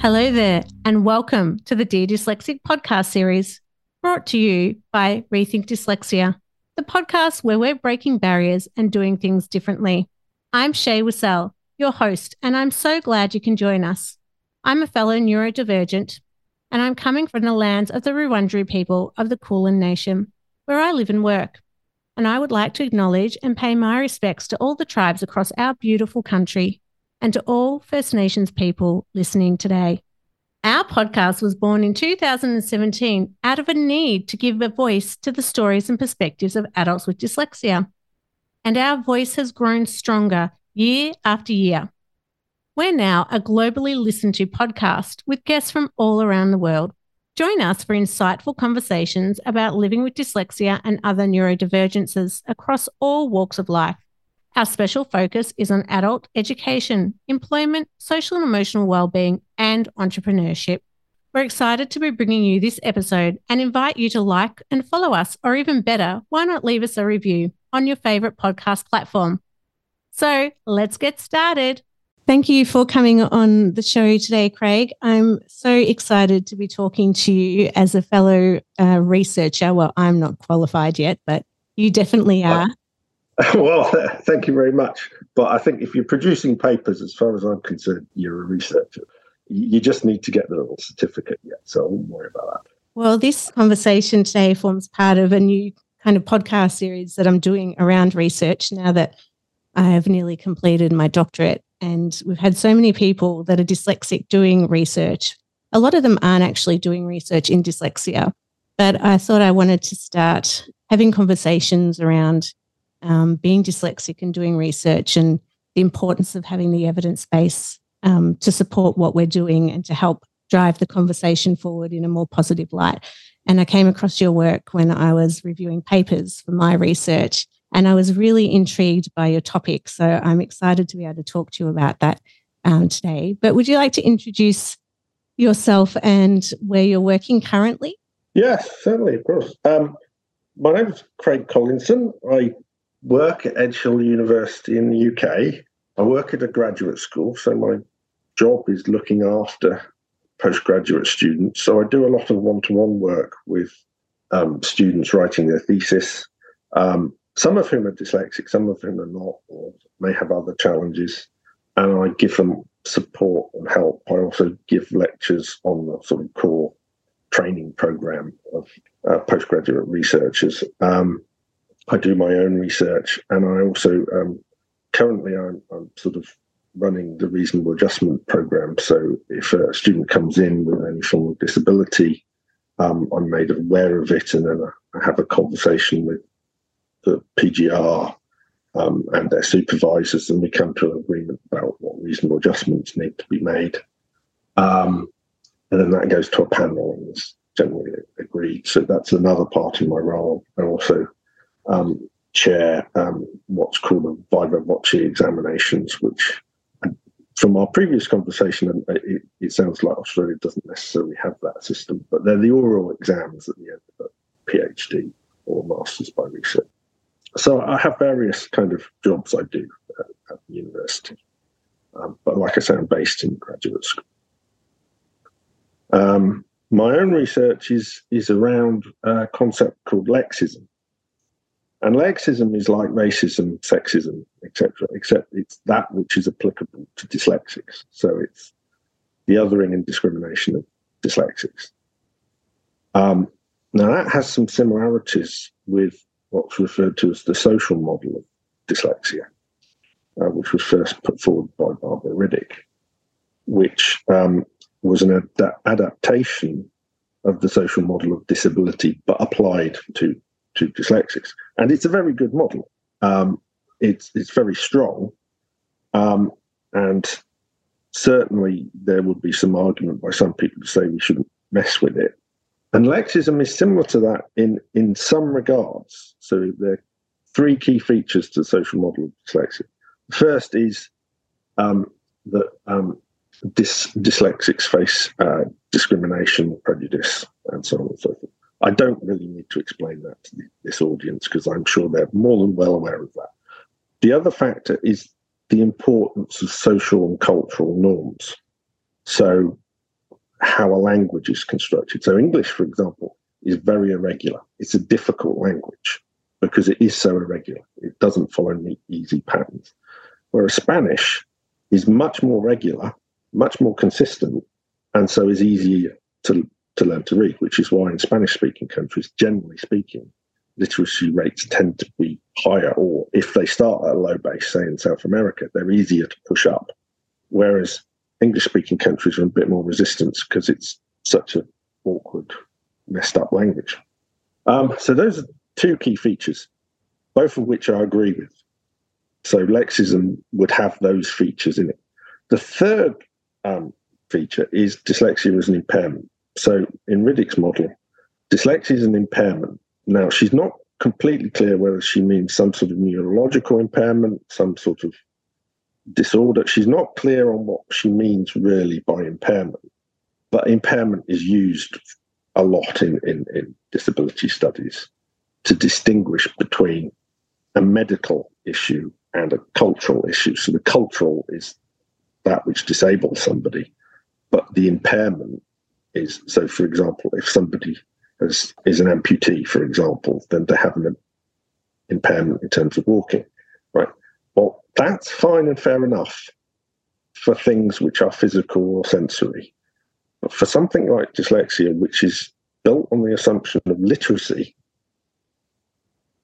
Hello there, and welcome to the Dear Dyslexic podcast series brought to you by Rethink Dyslexia, the podcast where we're breaking barriers and doing things differently. I'm Shae Wissell, your host, and I'm so glad you can join us. I'm a fellow neurodivergent, and I'm coming from the lands of the Wurundjeri people of the Kulin Nation, where I live and work. And I would like to acknowledge and pay my respects to all the tribes across our beautiful country and to all First Nations people listening today. Our podcast was born in 2017 out of a need to give a voice to the stories and perspectives of adults with dyslexia. And our voice has grown stronger year after year. We're now a globally listened to podcast with guests from all around the world. Join us for insightful conversations about living with dyslexia and other neurodivergences across all walks of life. Our special focus is on adult education, employment, social and emotional well-being, and entrepreneurship. We're excited to be bringing you this episode and invite you to like and follow us, or even better, why not leave us a review on your favorite podcast platform? So let's get started. Thank you for coming on the show today, Craig. I'm so excited to be talking to you as a fellow uh, researcher. Well, I'm not qualified yet, but you definitely are. Well, thank you very much. But I think if you're producing papers, as far as I'm concerned, you're a researcher. You just need to get the little certificate yet. So I won't worry about that. Well, this conversation today forms part of a new kind of podcast series that I'm doing around research now that I have nearly completed my doctorate. And we've had so many people that are dyslexic doing research. A lot of them aren't actually doing research in dyslexia. But I thought I wanted to start having conversations around um, being dyslexic and doing research and the importance of having the evidence base um, to support what we're doing and to help drive the conversation forward in a more positive light. And I came across your work when I was reviewing papers for my research, and I was really intrigued by your topic. So I'm excited to be able to talk to you about that um, today. But would you like to introduce yourself and where you're working currently? Yes, certainly, of course. Um, my name is Craig Collinson. I work at Edge Hill University in the UK. I work at a graduate school, so my job is looking after postgraduate students. So I do a lot of one to one work with um, students writing their thesis, um, some of whom are dyslexic, some of whom are not, or may have other challenges. And I give them support and help. I also give lectures on the sort of core training program of uh, postgraduate researchers. Um, I do my own research, and I also um, currently I'm, I'm, sort of running the reasonable adjustment program. So if a student comes in with any form of disability, um, I'm made aware of it, and then I have a conversation with the PGR um, and their supervisors, and we come to an agreement about what reasonable adjustments need to be made. Um, and then that goes to a panel and is generally agreed. So that's another part of my role. And also um, chair um, what's called a voce examinations, which from our previous conversation, it, it, sounds like Australia doesn't necessarily have that system, but they're the oral exams at the end of a PhD or Masters by Research. So I have various kind of jobs I do at, at the university, um, but like I say, I'm based in graduate school. Um, my own research is is around a concept called lexism, and lexism is like racism, sexism, etc., except it's that which is applicable to dyslexics. So it's the othering and discrimination of dyslexics. Um, now, that has some similarities with what's referred to as the social model of dyslexia, uh, which was first put forward by Barbara Riddick, which um, was an ad- adaptation of the social model of disability, but applied to to dyslexics, and it's a very good model. Um, it's it's very strong, um, and certainly there would be some argument by some people to say we shouldn't mess with it. And lexism is similar to that in in some regards. So there are three key features to the social model of dyslexia. The first is um, that um, dys- dyslexics face uh, discrimination, prejudice, and so on and so forth. I don't really need to explain that to this audience because I'm sure they're more than well aware of that. The other factor is the importance of social and cultural norms. So, how a language is constructed. So English, for example, is very irregular. It's a difficult language because it is so irregular. It doesn't follow any easy patterns. Whereas Spanish is much more regular, much more consistent, and so is easier to, to learn to read, which is why in Spanish speaking countries, generally speaking, literacy rates tend to be higher, or if they start at a low base, say in South America, they're easier to push up. Whereas English speaking countries are a bit more resistant because it's such an awkward, messed up language. Um, so those are two key features, both of which I agree with. So Lexism would have those features in it. The third um, feature is dyslexia as an impairment. So in Riddick's model, dyslexia is an impairment. Now, she's not completely clear whether she means some sort of neurological impairment, some sort of disorder. She's not clear on what she means really by impairment, but impairment is used a lot in, in, in disability studies to distinguish between a medical issue and a cultural issue. So the cultural is that which disables somebody, but the impairment is so. For example, if somebody has, is an amputee, for example, then they have an impairment in terms of walking, right? Well, that's fine and fair enough for things which are physical or sensory. But for something like dyslexia, which is built on the assumption of literacy,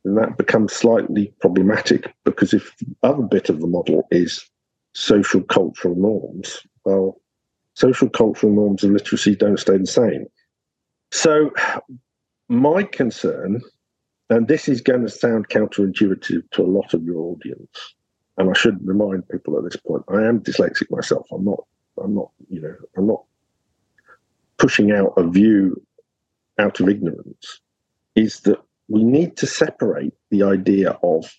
then that becomes slightly problematic because if the other bit of the model is social cultural norms, well, social cultural norms of literacy don't stay the same. So, my concern, and this is going to sound counterintuitive to a lot of your audience, and I should remind people at this point, I am dyslexic myself. I'm not, I'm not, you know, I'm not pushing out a view out of ignorance, is that we need to separate the idea of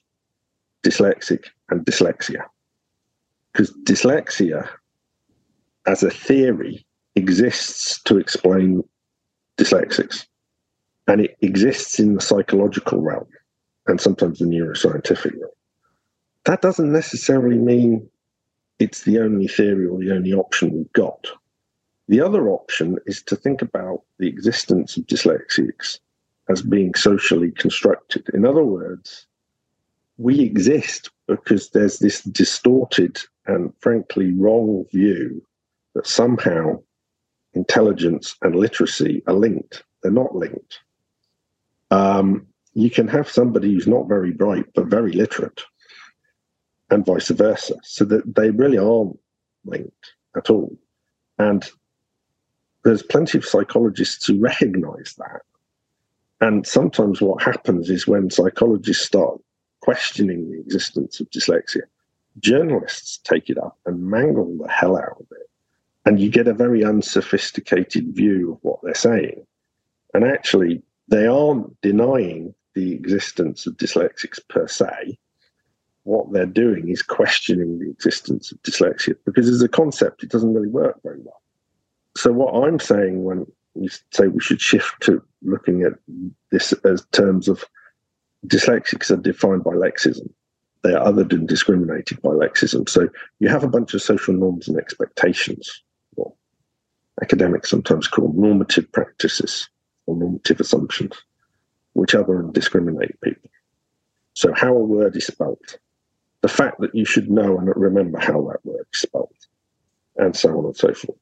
dyslexic and dyslexia. Because dyslexia, as a theory, exists to explain dyslexics. And it exists in the psychological realm and sometimes the neuroscientific realm. That doesn't necessarily mean it's the only theory or the only option we've got. The other option is to think about the existence of dyslexics as being socially constructed. In other words, we exist because there's this distorted and frankly wrong view that somehow intelligence and literacy are linked. They're not linked. Um, you can have somebody who's not very bright but very literate, and vice versa, so that they really aren't linked at all. And there's plenty of psychologists who recognize that and sometimes what happens is when psychologists start questioning the existence of dyslexia, journalists take it up and mangle the hell out of it. And you get a very unsophisticated view of what they're saying. And actually, they aren't denying the existence of dyslexics per se. What they're doing is questioning the existence of dyslexia because as a concept, it doesn't really work very well. So, what I'm saying when you say we should shift to looking at this as terms of dyslexics are defined by lexism. They are othered and discriminated by lexism. So you have a bunch of social norms and expectations, academics sometimes call normative practices or normative assumptions, which other and discriminate people. So how a word is spelt, the fact that you should know and remember how that word is spelt, and so on and so forth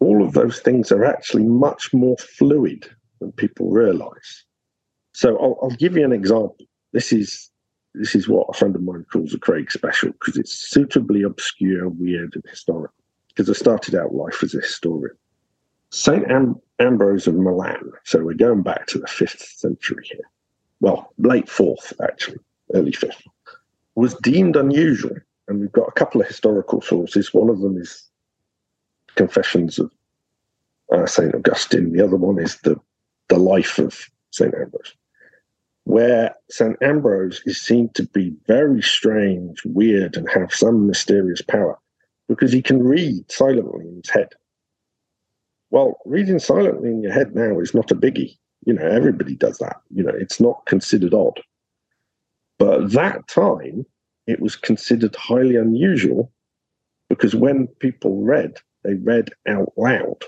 all of those things are actually much more fluid than people realize. So I'll, I'll give you an example. This is this is what a friend of mine calls a Craig special because it's suitably obscure, weird, and historical. Because I started out life as a historian. Saint Am- Ambrose of Milan. So we're going back to the fifth century here. Well, late fourth, actually, early fifth, was deemed unusual. And we've got a couple of historical sources. One of them is Confessions of uh, Saint Augustine. The other one is the the life of Saint Ambrose, where Saint Ambrose is seen to be very strange, weird, and have some mysterious power because he can read silently in his head. Well, reading silently in your head now is not a biggie. You know, everybody does that. You know, it's not considered odd. But at that time, it was considered highly unusual because when people read, they read out loud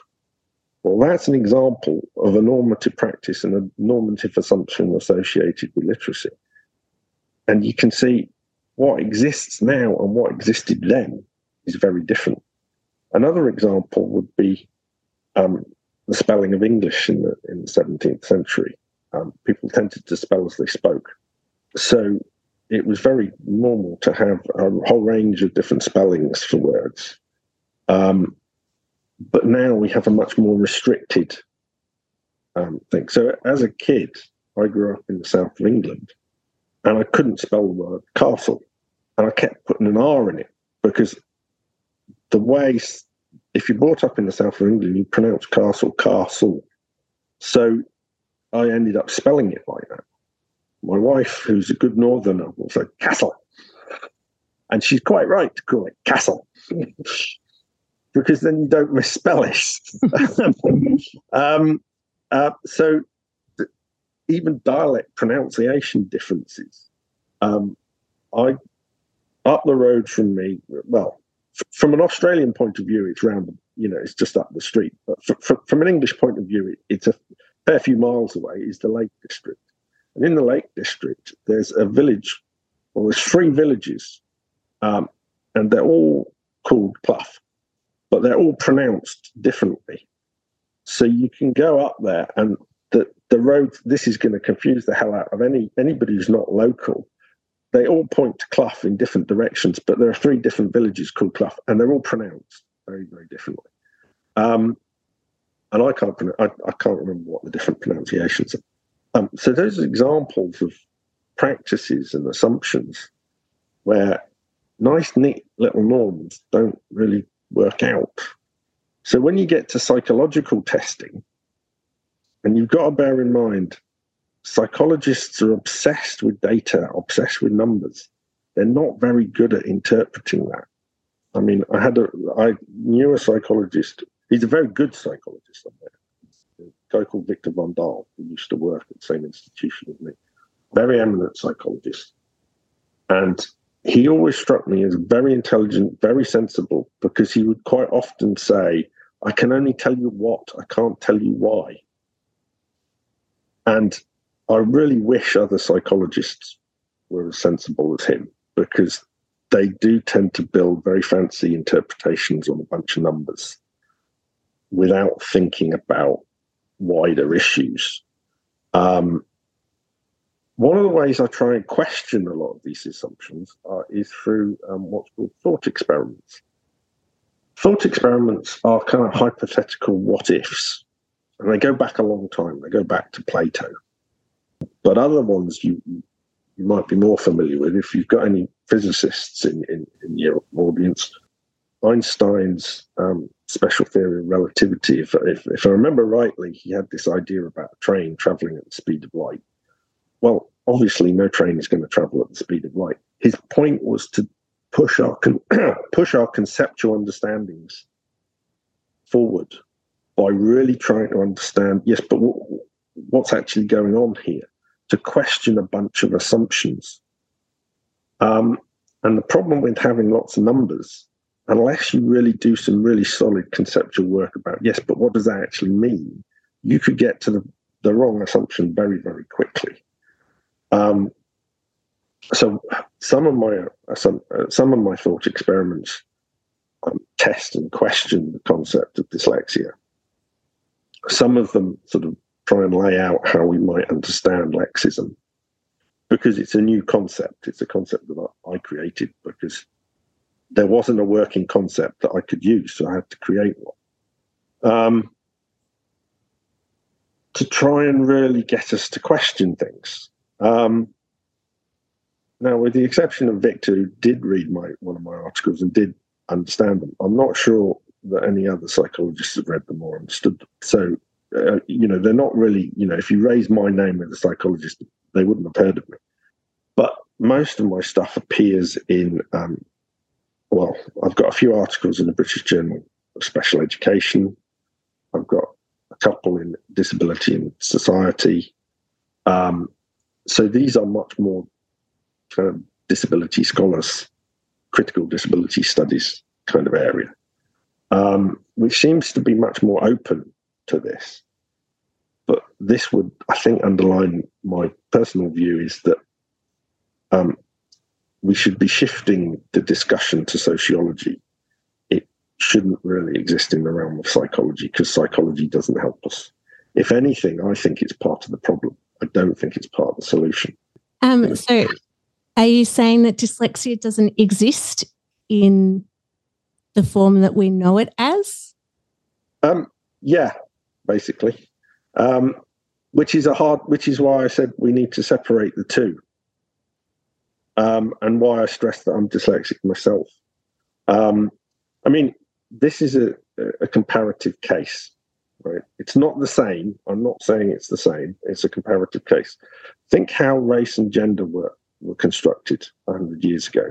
Well, that's an example of a normative practice and a normative assumption associated with literacy. And you can see what exists now and what existed then is very different. Another example would be um, the spelling of English in the in the 17th century. Um, people tended to spell as they spoke, so it was very normal to have a whole range of different spellings for words. Um, but now we have a much more restricted um, thing. So as a kid, I grew up in the south of England, and I couldn't spell the word castle, and I kept putting an R in it because the way if you're brought up in the south of England, you pronounce castle castle. So I ended up spelling it like that. My wife, who's a good northerner, will say castle. And she's quite right to call it castle. because then you don't misspell it. um, uh, so th- even dialect pronunciation differences. Um, I up the road from me, well, from an Australian point of view, it's round, you know, it's just up the street. But from an English point of view, it, it's a fair few miles away, is the Lake District. And in the Lake District, there's a village, well, there's three villages, um, and they're all called Clough, but they're all pronounced differently. So you can go up there, and the, the road, this is going to confuse the hell out of any anybody who's not local they all point to Clough in different directions, but there are three different villages called Clough, and they're all pronounced very, very differently. Um, and I can't, I, I, can't remember what the different pronunciations are. Um, so those are examples of practices and assumptions where nice, neat little norms don't really work out. So when you get to psychological testing, and you've got to bear in mind psychologists are obsessed with data, obsessed with numbers. They're not very good at interpreting that. I mean, I had a, I knew a psychologist. He's a very good psychologist. A guy called Victor van Daal, who used to work at the same institution as me. Very eminent psychologist. And he always struck me as very intelligent, very sensible, because he would quite often say, I can only tell you what, I can't tell you why. And I really wish other psychologists were as sensible as him because they do tend to build very fancy interpretations on a bunch of numbers without thinking about wider issues. Um, one of the ways I try and question a lot of these assumptions uh, is through um, what's called thought experiments. Thought experiments are kind of hypothetical what ifs, and they go back a long time. They go back to Plato. But other ones you you might be more familiar with if you've got any physicists in, in, in your audience. Einstein's um, special theory of relativity, if, if, if I remember rightly, he had this idea about a train traveling at the speed of light. Well, obviously, no train is going to travel at the speed of light. His point was to push our con- push our conceptual understandings forward by really trying to understand. Yes, but w- what's actually going on here? To question a bunch of assumptions. Um, and the problem with having lots of numbers, unless you really do some really solid conceptual work about, yes, but what does that actually mean? You could get to the, the wrong assumption very, very quickly. Um, so some of my some some of my thought experiments um, test and question the concept of dyslexia. Some of them sort of try and lay out how we might understand lexism because it's a new concept. It's a concept that I created because there wasn't a working concept that I could use, so I had to create one. Um, to try and really get us to question things. Um, now, with the exception of Victor, who did read my one of my articles and did understand them, I'm not sure that any other psychologists have read them or understood them. So uh, you know, they're not really, you know, if you raise my name as a psychologist, they wouldn't have heard of me. But most of my stuff appears in, um, well, I've got a few articles in the British Journal of Special Education. I've got a couple in Disability and Society. Um, so these are much more kind of disability scholars, critical disability studies kind of area, um, which seems to be much more open to this. But this would, I think, underline my personal view is that um, we should be shifting the discussion to sociology. It shouldn't really exist in the realm of psychology because psychology doesn't help us. If anything, I think it's part of the problem. I don't think it's part of the solution. Um, so, are you saying that dyslexia doesn't exist in the form that we know it as? Um, yeah, basically. Um, which is a hard, which is why I said we need to separate the two um, and why I stress that I'm dyslexic myself. Um, I mean, this is a, a comparative case, right? It's not the same. I'm not saying it's the same. It's a comparative case. Think how race and gender were, were constructed 100 years ago.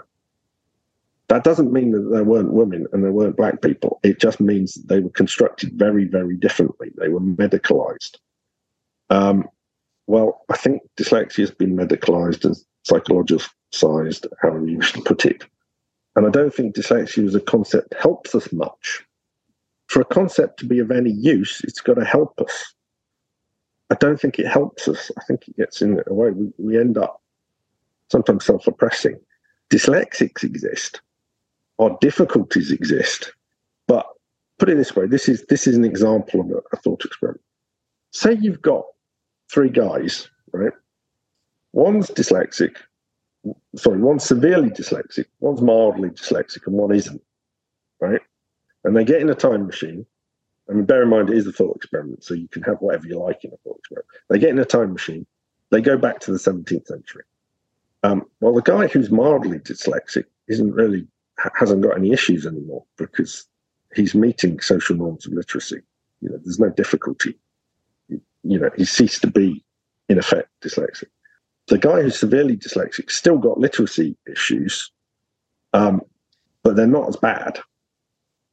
That doesn't mean that there weren't women and there weren't black people. It just means they were constructed very, very differently. They were medicalized. Um, well, I think dyslexia has been medicalized and psychologically sized, however you to put it. And I don't think dyslexia as a concept helps us much. For a concept to be of any use, it's got to help us. I don't think it helps us. I think it gets in a way. We, we end up sometimes self oppressing. Dyslexics exist, or difficulties exist. But put it this way this is, this is an example of a, a thought experiment. Say you've got three guys, right? One's dyslexic, sorry, one's severely dyslexic, one's mildly dyslexic, and one isn't, right? And they get in a time machine. I mean, bear in mind, it is a thought experiment, so you can have whatever you like in a thought experiment. They get in a time machine, they go back to the 17th century. Um, well, the guy who's mildly dyslexic isn't really, hasn't got any issues anymore because he's meeting social norms of literacy. You know, there's no difficulty. You know, he ceased to be, in effect, dyslexic the guy who's severely dyslexic still got literacy issues, um, but they're not as bad.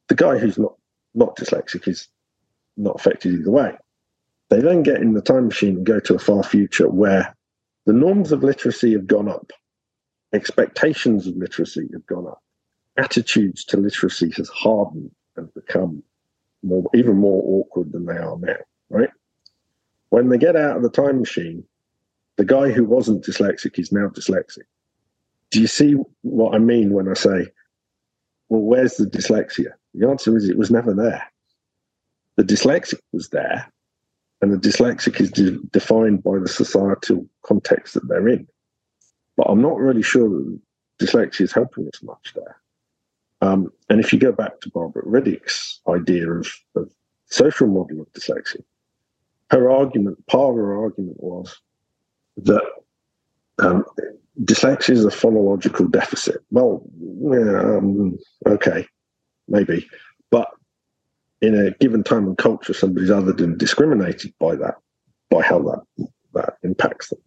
The guy who's not not dyslexic is not affected either way. They then get in the time machine and go to a far future where the norms of literacy have gone up, expectations of literacy have gone up, attitudes to literacy has hardened and become more even more awkward than they are now. Right? When they get out of the time machine, the guy who wasn't dyslexic is now dyslexic. Do you see what I mean when I say, well, where's the dyslexia? The answer is it was never there. The dyslexic was there, and the dyslexic is de- defined by the societal context that they're in. But I'm not really sure that dyslexia is helping us much there. Um, and if you go back to Barbara Riddick's idea of, of social model of dyslexia, her argument, part of her argument was that um, dyslexia is a phonological deficit. Well, yeah, um, okay, maybe, but in a given time and culture, somebody's othered and discriminated by that, by how that that impacts them.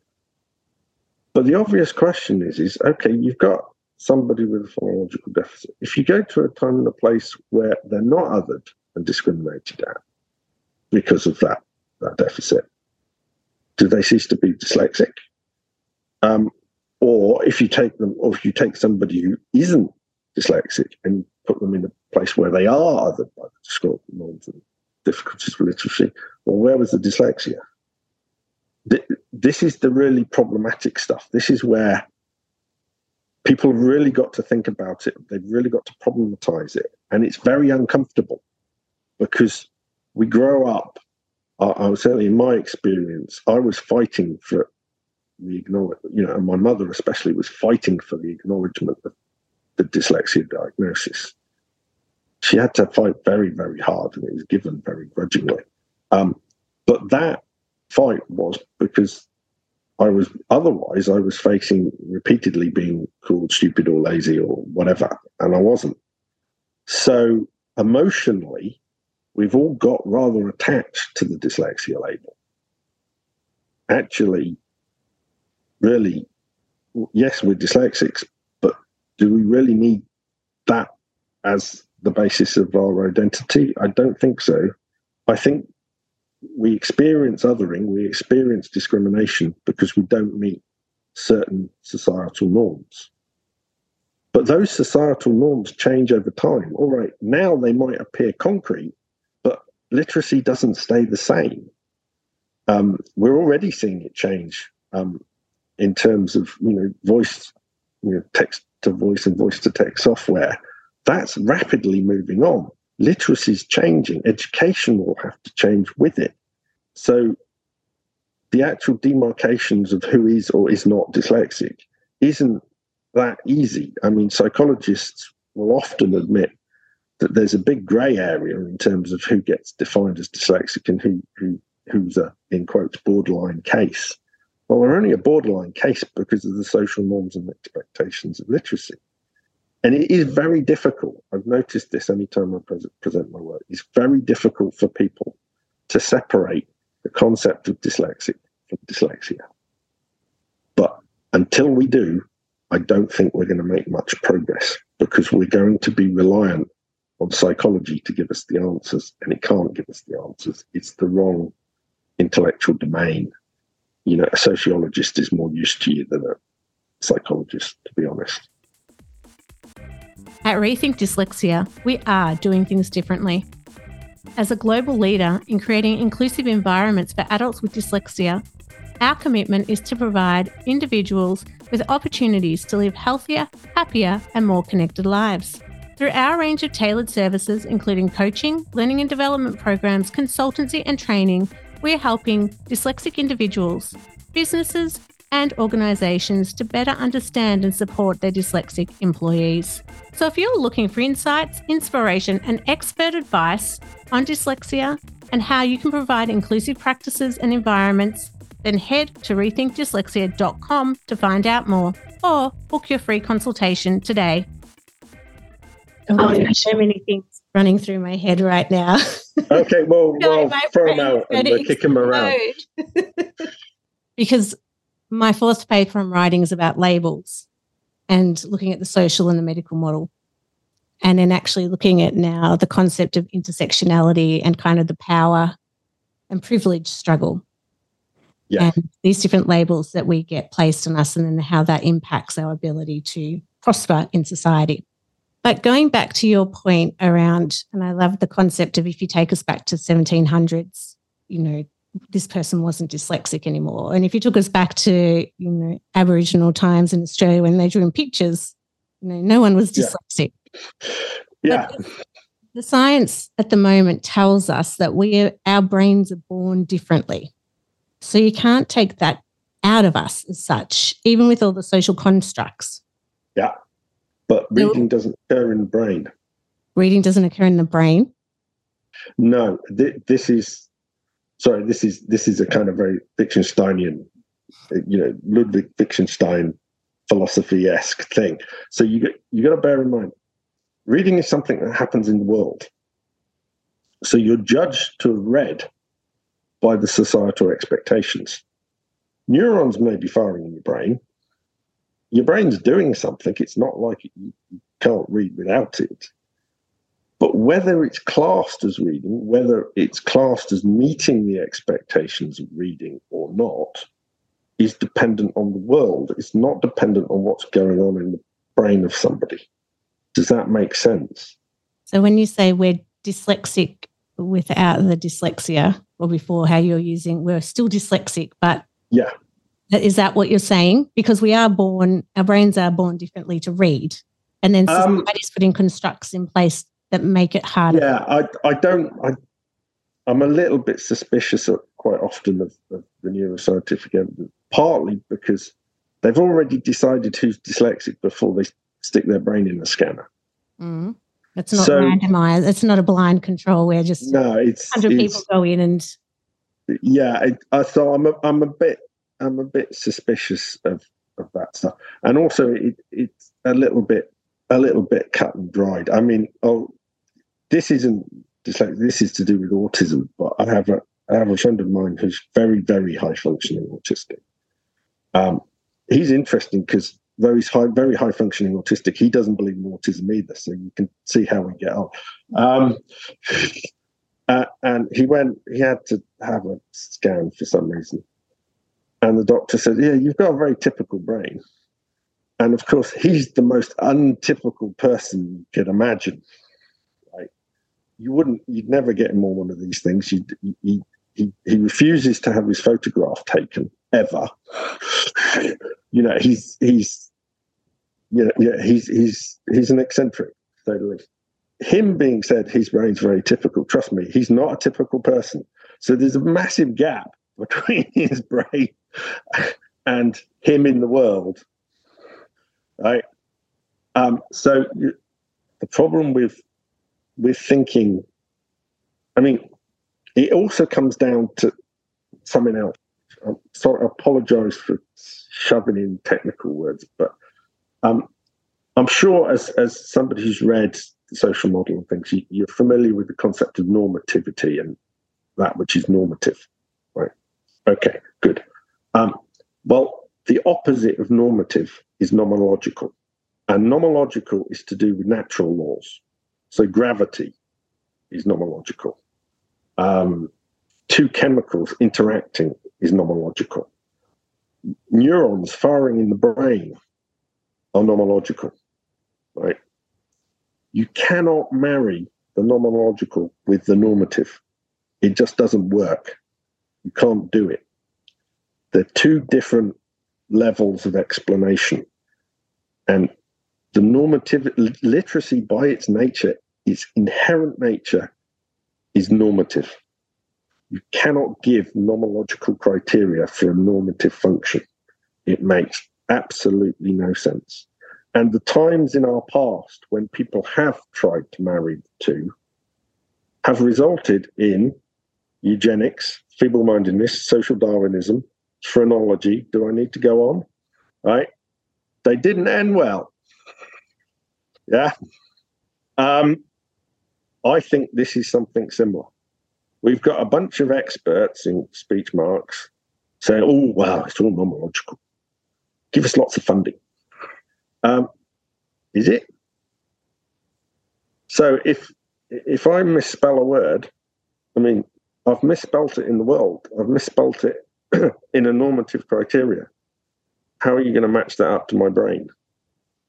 But the obvious question is: is okay, you've got somebody with a phonological deficit. If you go to a time and a place where they're not othered and discriminated at because of that that deficit, do they cease to be dyslexic? Um, or if you take them, or if you take somebody who isn't dyslexic and put them in a place where they are other by the school norms and difficulties with literacy, well, where was the dyslexia? This is the really problematic stuff. This is where people really got to think about it. They've really got to problematize it. And it's very uncomfortable because we grow up I, I was certainly in my experience, I was fighting for the acknowledge, you know, and my mother especially was fighting for the acknowledgement of the dyslexia diagnosis. She had to fight very, very hard, and it was given very grudgingly. Um, but that fight was because I was otherwise I was facing repeatedly being called stupid or lazy or whatever, and I wasn't. So emotionally, we've all got rather attached to the dyslexia label. Actually, really, yes, we're dyslexics, but do we really need that as the basis of our identity? I don't think so. I think we experience othering, we experience discrimination because we don't meet certain societal norms. But those societal norms change over time. All right, now they might appear concrete, but literacy doesn't stay the same. Um, we're already seeing it change um, in terms of you know voice, you know, text to voice and voice to text software. That's rapidly moving on. Literacy is changing. Education will have to change with it. So the actual demarcations of who is or is not dyslexic isn't that easy. I mean, psychologists will often admit that there's a big grey area in terms of who gets defined as dyslexic and who, who who's a in quotes borderline case. Well, we're only a borderline case because of the social norms and expectations of literacy. And it is very difficult. I've noticed this anytime I present my work. It's very difficult for people to separate the concept of dyslexic from dyslexia. But until we do, I don't think we're going to make much progress because we're going to be reliant on psychology to give us the answers, and it can't give us the answers. It's the wrong intellectual domain. You know, a sociologist is more used to you than a psychologist, to be honest. At Rethink Dyslexia, we are doing things differently. As a global leader in creating inclusive environments for adults with dyslexia, our commitment is to provide individuals with opportunities to live healthier, happier, and more connected lives. Through our range of tailored services, including coaching, learning and development programs, consultancy, and training, we are helping dyslexic individuals, businesses, and organisations to better understand and support their dyslexic employees. So, if you're looking for insights, inspiration, and expert advice on dyslexia and how you can provide inclusive practices and environments, then head to rethinkdyslexia.com to find out more or book your free consultation today. Oh, there's so many things running through my head right now. Okay, well, well throw them out and kick them around. because my fourth paper I'm writing is about labels and looking at the social and the medical model. And then actually looking at now the concept of intersectionality and kind of the power and privilege struggle. Yeah. And these different labels that we get placed on us and then how that impacts our ability to prosper in society. But going back to your point around, and I love the concept of if you take us back to 1700s, you know, this person wasn't dyslexic anymore. And if you took us back to, you know, Aboriginal times in Australia when they drew in pictures, you know, no one was dyslexic. Yeah. yeah. The science at the moment tells us that we are, our brains are born differently. So you can't take that out of us as such, even with all the social constructs. Yeah. But reading doesn't occur in the brain. Reading doesn't occur in the brain? No. Th- this is sorry, this is this is a kind of very Wittgensteinian, you know, Ludwig Wittgenstein philosophy esque thing. So you you got to bear in mind, reading is something that happens in the world. So you're judged to have read by the societal expectations. Neurons may be firing in your brain. Your brain's doing something. It's not like you can't read without it. But whether it's classed as reading, whether it's classed as meeting the expectations of reading or not, is dependent on the world. It's not dependent on what's going on in the brain of somebody. Does that make sense? So when you say we're dyslexic without the dyslexia, or before how you're using, we're still dyslexic, but yeah. Is that what you're saying? Because we are born, our brains are born differently to read. And then um, society's putting constructs in place that make it harder? Yeah, I, I don't. I, I'm a little bit suspicious of, quite often of, of the neuroscientific evidence, partly because they've already decided who's dyslexic before they stick their brain in the scanner. Mm. It's not so, randomized. It's not a blind control where just no, it's hundred people go in and yeah. It, I so I'm a I'm a bit I'm a bit suspicious of of that stuff, and also it, it's a little bit a little bit cut and dried. I mean, oh, this isn't dyslexic. This is to do with autism. But I have a I have a friend of mine who's very very high functioning autistic. Um, he's interesting because though he's high, very high functioning autistic, he doesn't believe in autism either. So you can see how we get on. Um, uh, and he went. He had to have a scan for some reason, and the doctor said, "Yeah, you've got a very typical brain." And of course, he's the most untypical person you could imagine you wouldn't, you'd never get him on one of these things. He, he, he, refuses to have his photograph taken ever. you know, he's, he's, you know, yeah, he's, he's, he's an eccentric, say the least. Him being said his brain's very typical, trust me, he's not a typical person. So there's a massive gap between his brain and him in the world. Right. Um, so the problem with with thinking, I mean, it also comes down to something else. I'm sorry, I apologize for shoving in technical words, but um, I'm sure as as somebody who's read the social model and things, you, you're familiar with the concept of normativity and that which is normative, right? Okay, good. Um, well, the opposite of normative is nomological. And nomological is to do with natural laws. So gravity is nomological. Um, two chemicals interacting is nomological. Neurons firing in the brain are nomological, right? You cannot marry the nomological with the normative. It just doesn't work. You can't do it. They're two different levels of explanation. And the normative literacy by its nature, its inherent nature, is normative. You cannot give nomological criteria for a normative function. It makes absolutely no sense. And the times in our past when people have tried to marry the two have resulted in eugenics, feeble mindedness, social Darwinism, phrenology. Do I need to go on? Right? They didn't end well. Yeah. Um, I think this is something similar. We've got a bunch of experts in speech marks saying, oh, wow, it's all nomological. Give us lots of funding. Um, is it? So if if I misspell a word, I mean, I've misspelt it in the world. I've misspelt it in a normative criteria. How are you going to match that up to my brain?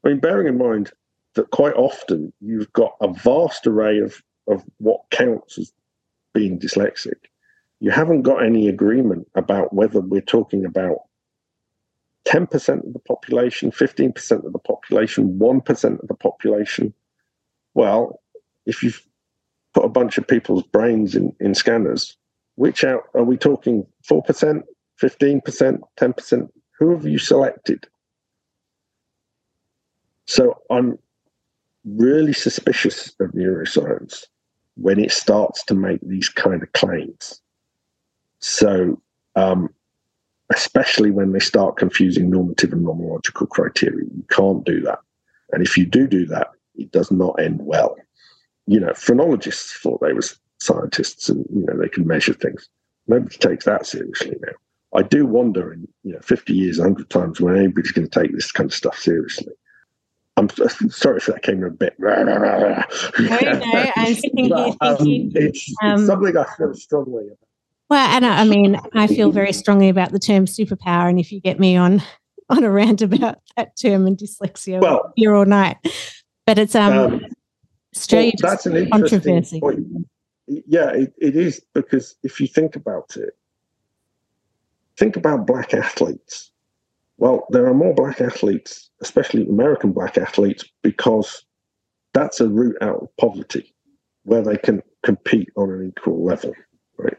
I mean, bearing in mind that quite often you've got a vast array of, of what counts as being dyslexic. You haven't got any agreement about whether we're talking about 10% of the population, 15% of the population, 1% of the population. Well, if you've put a bunch of people's brains in, in scanners, which out are we talking 4%, 15%, 10%? Who have you selected? So I'm really suspicious of neuroscience when it starts to make these kind of claims. So, um, especially when they start confusing normative and nomological criteria, you can't do that. And if you do do that, it does not end well. You know, phrenologists thought they were scientists and you know they can measure things. Nobody takes that seriously now. I do wonder in you know 50 years, 100 times when anybody's going to take this kind of stuff seriously. I'm sorry if that came a bit. No, no, I'm thinking, but, um, it's, um, it's, something I feel strongly about. Well, and I, I mean, I feel very strongly about the term superpower, and if you get me on on a rant about that term and dyslexia, well, here all night. But it's um, um well, that's an interesting point. Yeah, it, it is because if you think about it, think about black athletes. Well, there are more black athletes, especially American black athletes, because that's a route out of poverty where they can compete on an equal level, right?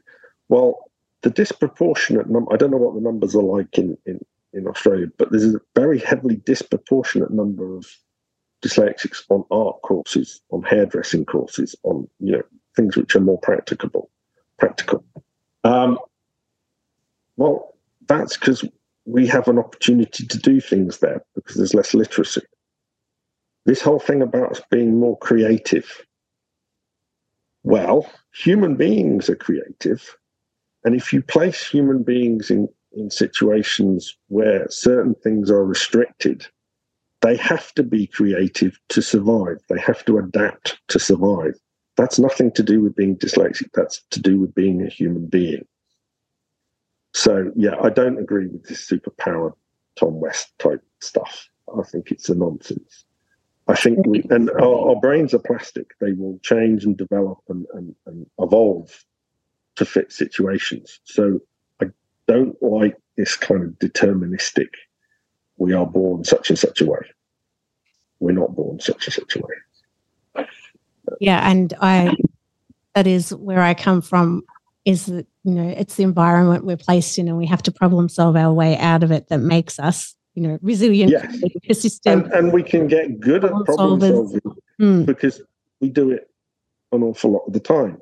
Well, the disproportionate number, I don't know what the numbers are like in, in, in Australia, but there's a very heavily disproportionate number of dyslexics on art courses, on hairdressing courses, on you know things which are more practicable, practical. Um, well, that's because we have an opportunity to do things there because there's less literacy. This whole thing about us being more creative. Well, human beings are creative. And if you place human beings in, in situations where certain things are restricted, they have to be creative to survive. They have to adapt to survive. That's nothing to do with being dyslexic. That's to do with being a human being. So yeah, I don't agree with this superpower Tom West type stuff. I think it's a nonsense. I think we and our, our, brains are plastic. They will change and develop and, and, and evolve to fit situations. So I don't like this kind of deterministic. We are born such and such a way. We're not born such and such a way. Yeah, and I that is where I come from. Is that you know it's the environment we're placed in, and we have to problem solve our way out of it that makes us you know, resilient, yes. persistent. And, and, we can get good at problem solving mm. because we do it an awful lot of the time.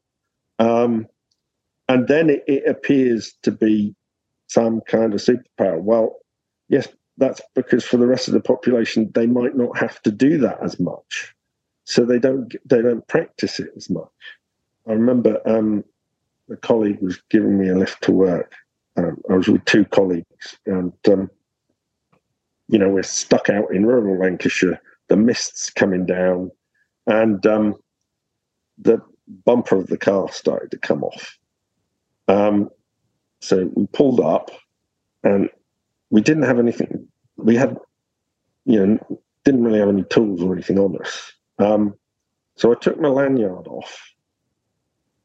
Um, and then it, it, appears to be some kind of superpower. Well, yes, that's because for the rest of the population, they might not have to do that as much, so they don't they don't practice it as much. I remember um, a colleague was giving me a lift to work. Um, I was with two colleagues, and um, you know, we're stuck out in rural Lancashire. The mist's coming down, and um, the bumper of the car started to come off. Um, so we pulled up, and we didn't have anything. We had, you know, didn't really have any tools or anything on us. Um, so I took my lanyard off,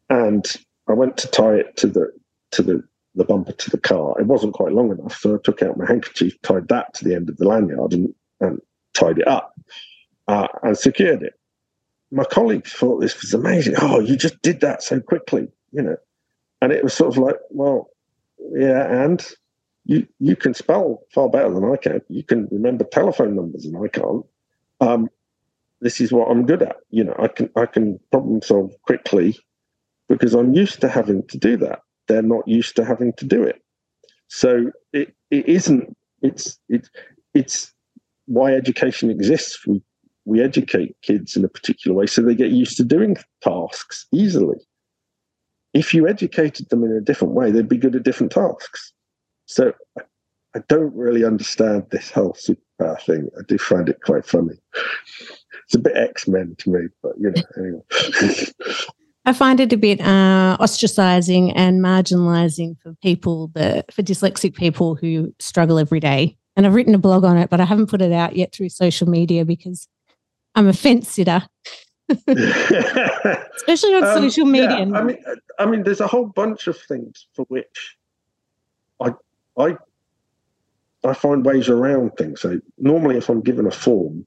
and I went to tie it to the to the the bumper to the car. It wasn't quite long enough, so I took out my handkerchief, tied that to the end of the lanyard, and, and tied it up uh, and secured it. My colleagues thought this was amazing. Oh, you just did that so quickly, you know. And it was sort of like, well, yeah, and you you can spell far better than I can. You can remember telephone numbers, and I can't. Um, this is what I'm good at. You know, I can I can problem solve quickly because I'm used to having to do that they're not used to having to do it. So it, it isn't, it's, it, it's why education exists. We, we educate kids in a particular way so they get used to doing tasks easily. If you educated them in a different way, they'd be good at different tasks. So I, don't really understand this whole superpower thing. I do find it quite funny. It's a bit X Men to me, but you know, anyway. I find it a bit uh, ostracizing and marginalizing for people that for dyslexic people who struggle every day. And I've written a blog on it, but I haven't put it out yet through social media because I'm a fence sitter, especially on um, social media. Yeah, I mean, I mean, there's a whole bunch of things for which I I I find ways around things. So normally, if I'm given a form,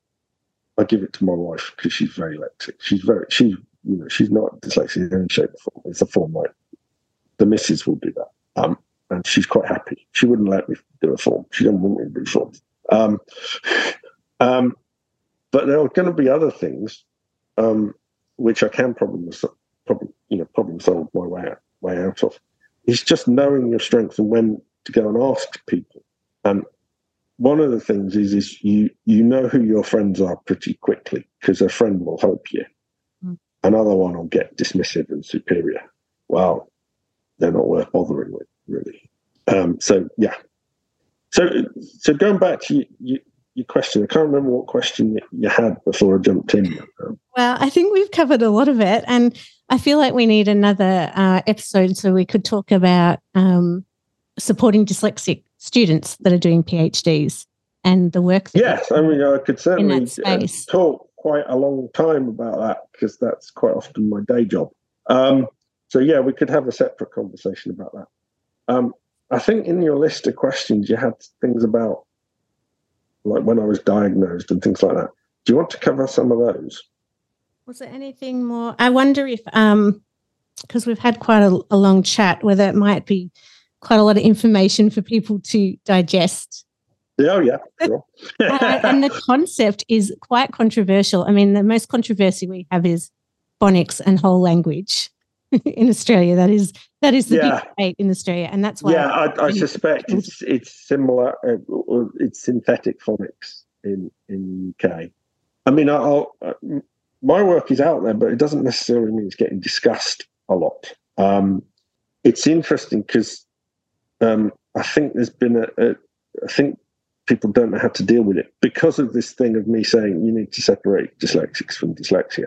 I give it to my wife because she's very lexic. She's very she you know, she's not dyslexic in shape or form. It's a form like the missus will do that. Um, and she's quite happy. She wouldn't let me do a form. She doesn't want me to do forms. Um, um, but there are going to be other things um, which I can problem, problem, you know, problem solve my way out, way out of. It's just knowing your strengths and when to go and ask people. And one of the things is, is you you know who your friends are pretty quickly because a friend will help you another one will get dismissive and superior. Well, they're not worth bothering with, really. Um, so yeah. So so going back to you, you, your question, I can't remember what question you had before I jumped in. Well, I think we've covered a lot of it, and I feel like we need another uh, episode so we could talk about um, supporting dyslexic students that are doing PhDs and the work. yes, I mean I could certainly uh, talk quite a long time about that because that's quite often my day job. Um, so yeah, we could have a separate conversation about that. Um, I think in your list of questions you had things about like when I was diagnosed and things like that. Do you want to cover some of those? Was there anything more? I wonder if um because we've had quite a, a long chat, whether it might be quite a lot of information for people to digest Oh, yeah, sure. uh, and the concept is quite controversial. I mean, the most controversy we have is phonics and whole language in Australia. That is that is the yeah. big debate in Australia, and that's why. Yeah, I, I suspect it's it's similar. Uh, it's synthetic phonics in in UK. I mean, I'll, uh, my work is out there, but it doesn't necessarily mean it's getting discussed a lot. Um, it's interesting because um, I think there's been a, a I think people don't know how to deal with it because of this thing of me saying you need to separate dyslexics from dyslexia.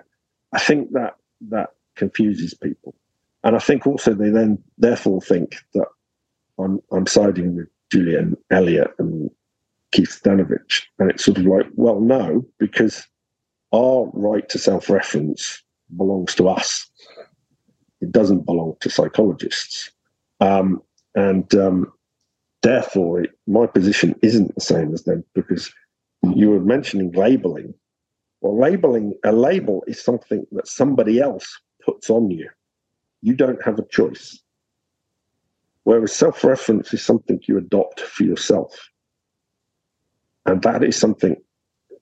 I think that that confuses people, and I think also they then therefore think that I'm I'm siding with Julian Elliott and Keith Stanovich, and it's sort of like, well, no, because our right to self reference belongs to us. It doesn't belong to psychologists. Um, and um, therefore, it, my position isn't the same as them because you were mentioning labeling. Well, labeling, a label is something that somebody else puts on you. You don't have a choice. Whereas self reference is something you adopt for yourself. And that is something,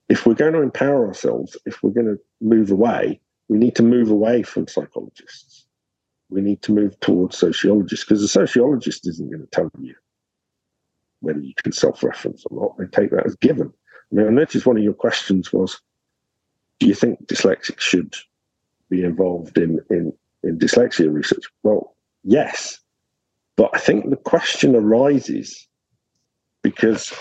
if we're going to empower ourselves, if we're going to move away, we need to move away from psychologists. We need to move towards sociologists because a sociologist isn't going to tell you whether you can self reference or not. They take that as given. I mean, I noticed one of your questions was do you think dyslexics should be involved in, in, in dyslexia research? Well, yes. But I think the question arises because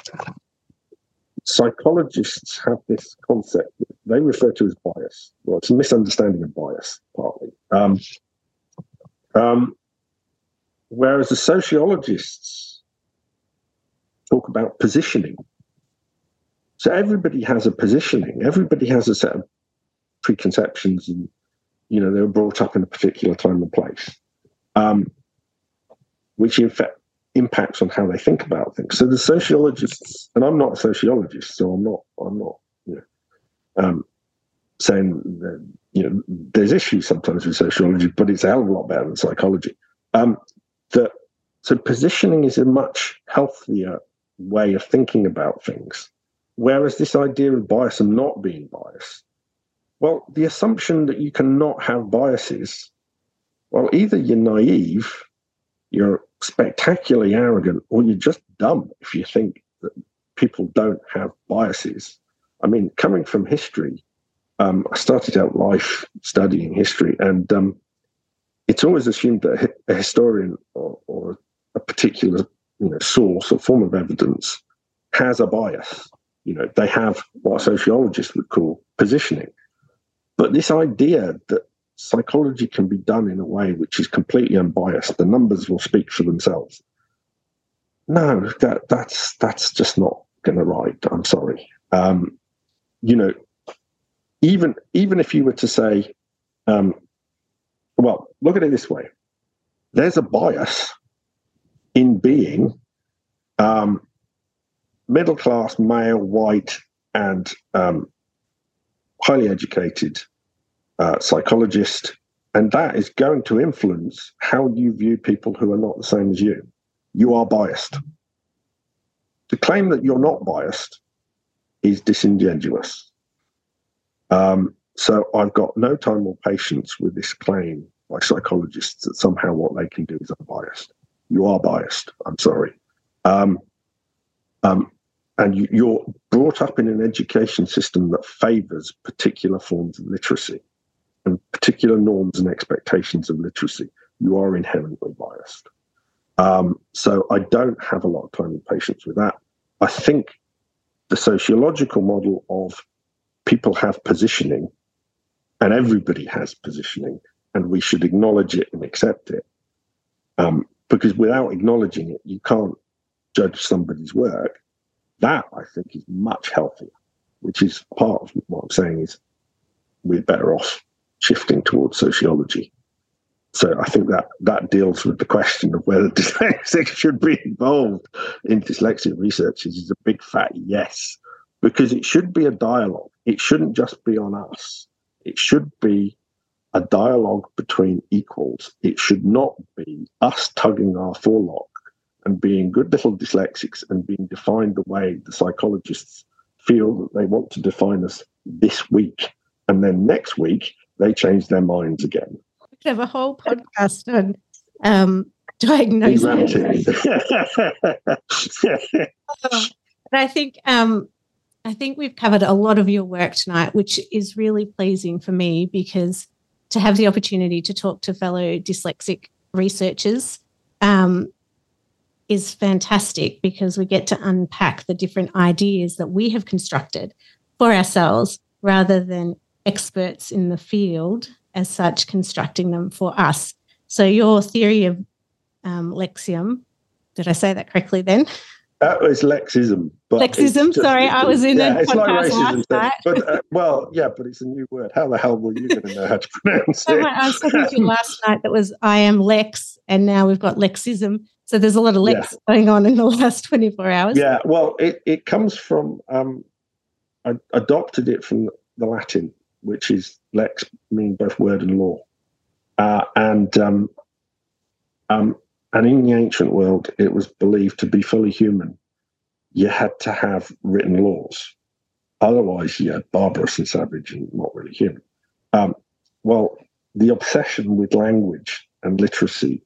psychologists have this concept that they refer to as bias. Well, it's a misunderstanding of bias, partly. Um, um, whereas the sociologists talk about positioning. So everybody has a positioning, everybody has a set of preconceptions, and you know, they were brought up in a particular time and place, um, which in fact impacts on how they think about things. So the sociologists, and I'm not a sociologist, so I'm not, I'm not, you know, um, saying that, you know, there's issues sometimes with sociology, but it's a hell of a lot better than psychology. Um, that so positioning is a much healthier way of thinking about things. Whereas this idea of bias and not being biased, well, the assumption that you cannot have biases, well, either you're naive, you're spectacularly arrogant, or you're just dumb if you think that people don't have biases. I mean, coming from history, um, I started out life studying history, and um, it's always assumed that a historian or, or a particular you know, source or form of evidence has a bias. You know, they have what sociologists would call positioning. But this idea that psychology can be done in a way which is completely unbiased. The numbers will speak for themselves. No, that that's that's just not going to ride. I'm sorry. Um, you know, even even if you were to say, um, well, look at it this way: there's a bias in being um, middle class, male, white, and um, highly educated uh, psychologist, and that is going to influence how you view people who are not the same as you. You are biased. To claim that you're not biased is disingenuous. Um, so I've got no time or patience with this claim by psychologists that somehow what they can do is unbiased. You are biased. I'm sorry. Um, um, and you, are brought up in an education system that favors particular forms of literacy and particular norms and expectations of literacy, you are inherently biased. Um, so I don't have a lot of time and patience with that. I think the sociological model of people have positioning and everybody has positioning and we should acknowledge it and accept it. Um, because without acknowledging it, you can't judge somebody's work. That I think is much healthier, which is part of what I'm saying is we're better off shifting towards sociology. So I think that that deals with the question of whether dyslexics should be involved in dyslexia research is a big fat yes, because it should be a dialogue. It shouldn't just be on us. It should be a dialogue between equals. It should not be us tugging our forelock and being good little dyslexics and being defined the way the psychologists feel that they want to define us this week. And then next week, they change their minds again. We could have a whole podcast on um, diagnosis. but I think um, I think we've covered a lot of your work tonight, which is really pleasing for me because to have the opportunity to talk to fellow dyslexic researchers um, is fantastic because we get to unpack the different ideas that we have constructed for ourselves rather than experts in the field as such constructing them for us. So your theory of um, lexium, did I say that correctly then? That was lexism. But Lexism. Just, sorry, I was in yeah, a podcast last night. But uh, well, yeah, but it's a new word. How the hell were you going to know how to pronounce it? I was talking to you last night. That was I am Lex, and now we've got Lexism. So there's a lot of Lex yeah. going on in the last 24 hours. Yeah, well, it, it comes from um, I adopted it from the Latin, which is lex, meaning both word and law, uh, and um, um, and in the ancient world, it was believed to be fully human you had to have written laws. Otherwise, you're barbarous and savage and not really human. Um, well, the obsession with language and literacy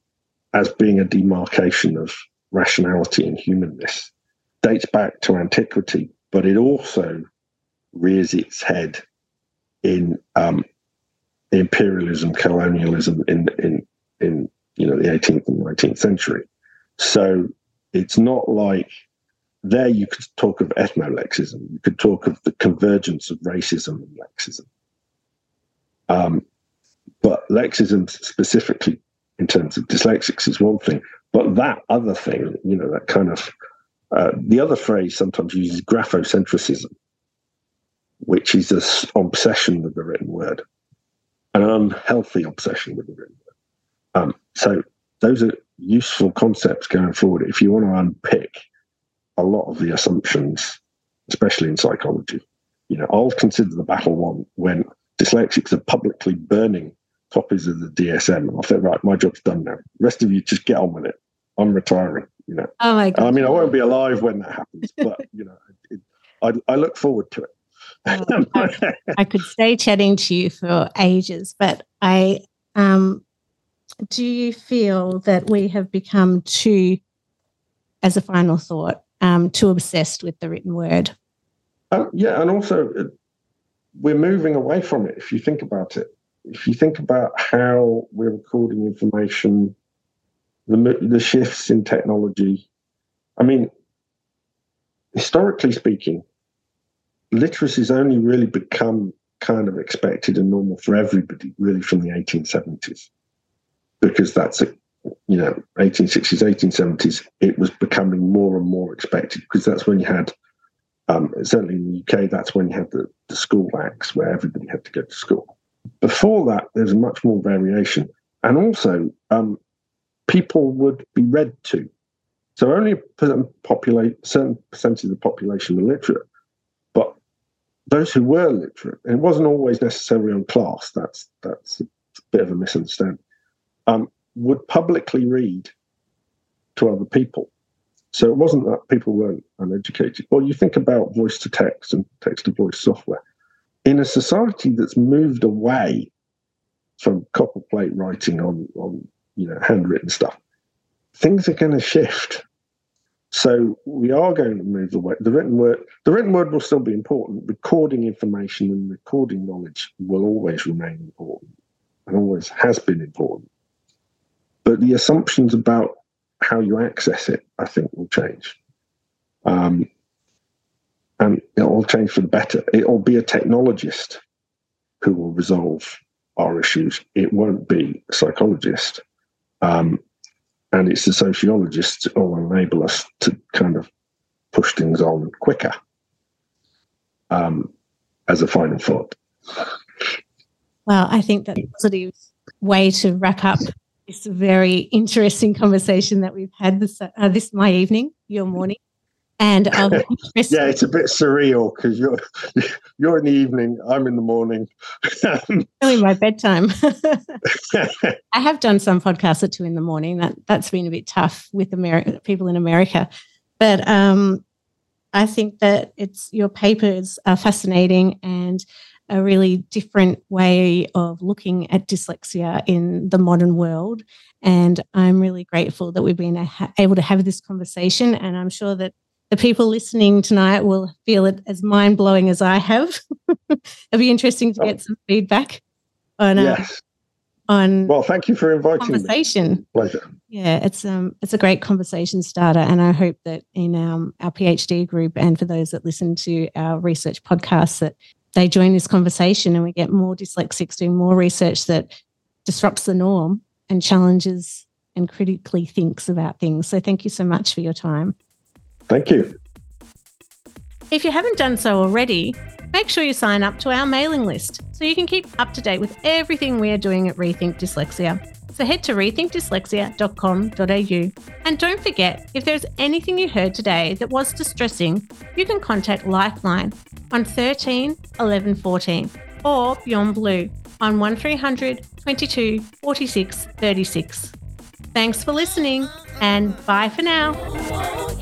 as being a demarcation of rationality and humanness dates back to antiquity, but it also rears its head in um, imperialism, colonialism in in in you know the 18th and 19th century. So it's not like there you could talk of ethnolexism. You could talk of the convergence of racism and lexism. Um, but lexism specifically in terms of dyslexics is one thing, but that other thing, you know, that kind of uh, the other phrase sometimes uses graphocentrism, which is an obsession with the written word, an unhealthy obsession with the written word. Um, so those are useful concepts going forward if you want to unpick a lot of the assumptions, especially in psychology. You know, I'll consider the battle won when dyslexics are publicly burning copies of the DSM. I'll think, right, my job's done now. The rest of you just get on with it. I'm retiring. You know. Oh my god. I mean, I won't be alive when that happens, but you know, it, I, I look forward to it. Well, I, I, could stay chatting to you for ages, but I um, do you feel that we have become too, as a final thought, um, too obsessed with the written word. Um, yeah, and also uh, we're moving away from it. If you think about it, if you think about how we're recording information, the the shifts in technology. I mean, historically speaking, literacy has only really become kind of expected and normal for everybody, really, from the 1870s, because that's a you know 1860s 1870s it was becoming more and more expected because that's when you had um, certainly in the uk that's when you had the, the school acts where everybody had to go to school. Before that there's much more variation and also um, people would be read to. So only a certain, populate, certain percentage of the population were literate but those who were literate and it wasn't always necessarily on class that's that's a bit of a misunderstanding um, would publicly read to other people. So it wasn't that people weren't uneducated. Well, you think about voice to text and text to voice software. In a society that's moved away from copper plate writing on, on you know handwritten stuff, things are going to shift. So we are going to move away. The written word, the written word will still be important. Recording information and recording knowledge will always remain important, and always has been important. But the assumptions about how you access it, I think, will change. Um, and it will change for the better. It will be a technologist who will resolve our issues. It won't be a psychologist. Um, and it's the sociologists who will enable us to kind of push things on quicker um, as a final thought. Well, I think that's a positive way to wrap up this very interesting conversation that we've had this uh, this my evening, your morning. And um, yeah, it's a bit surreal because you're you're in the evening, I'm in the morning. Really, my bedtime. I have done some podcasts at two in the morning. That that's been a bit tough with America people in America, but um, I think that it's your papers are fascinating and a really different way of looking at dyslexia in the modern world. And I'm really grateful that we've been able to have this conversation. And I'm sure that the people listening tonight will feel it as mind blowing as I have. It'll be interesting to get some feedback on. Uh, yes. on well, thank you for inviting conversation. me. Pleasure. Yeah, it's um it's a great conversation starter, and I hope that in um, our PhD group and for those that listen to our research podcasts that they join this conversation and we get more dyslexics doing more research that disrupts the norm and challenges and critically thinks about things. So thank you so much for your time. Thank you. If you haven't done so already, make sure you sign up to our mailing list so you can keep up to date with everything we are doing at Rethink Dyslexia. So head to rethinkdyslexia.com.au. And don't forget, if there's anything you heard today that was distressing, you can contact Lifeline on 13 11 14 or Beyond Blue on 1300 22 46 36. Thanks for listening and bye for now. Oh,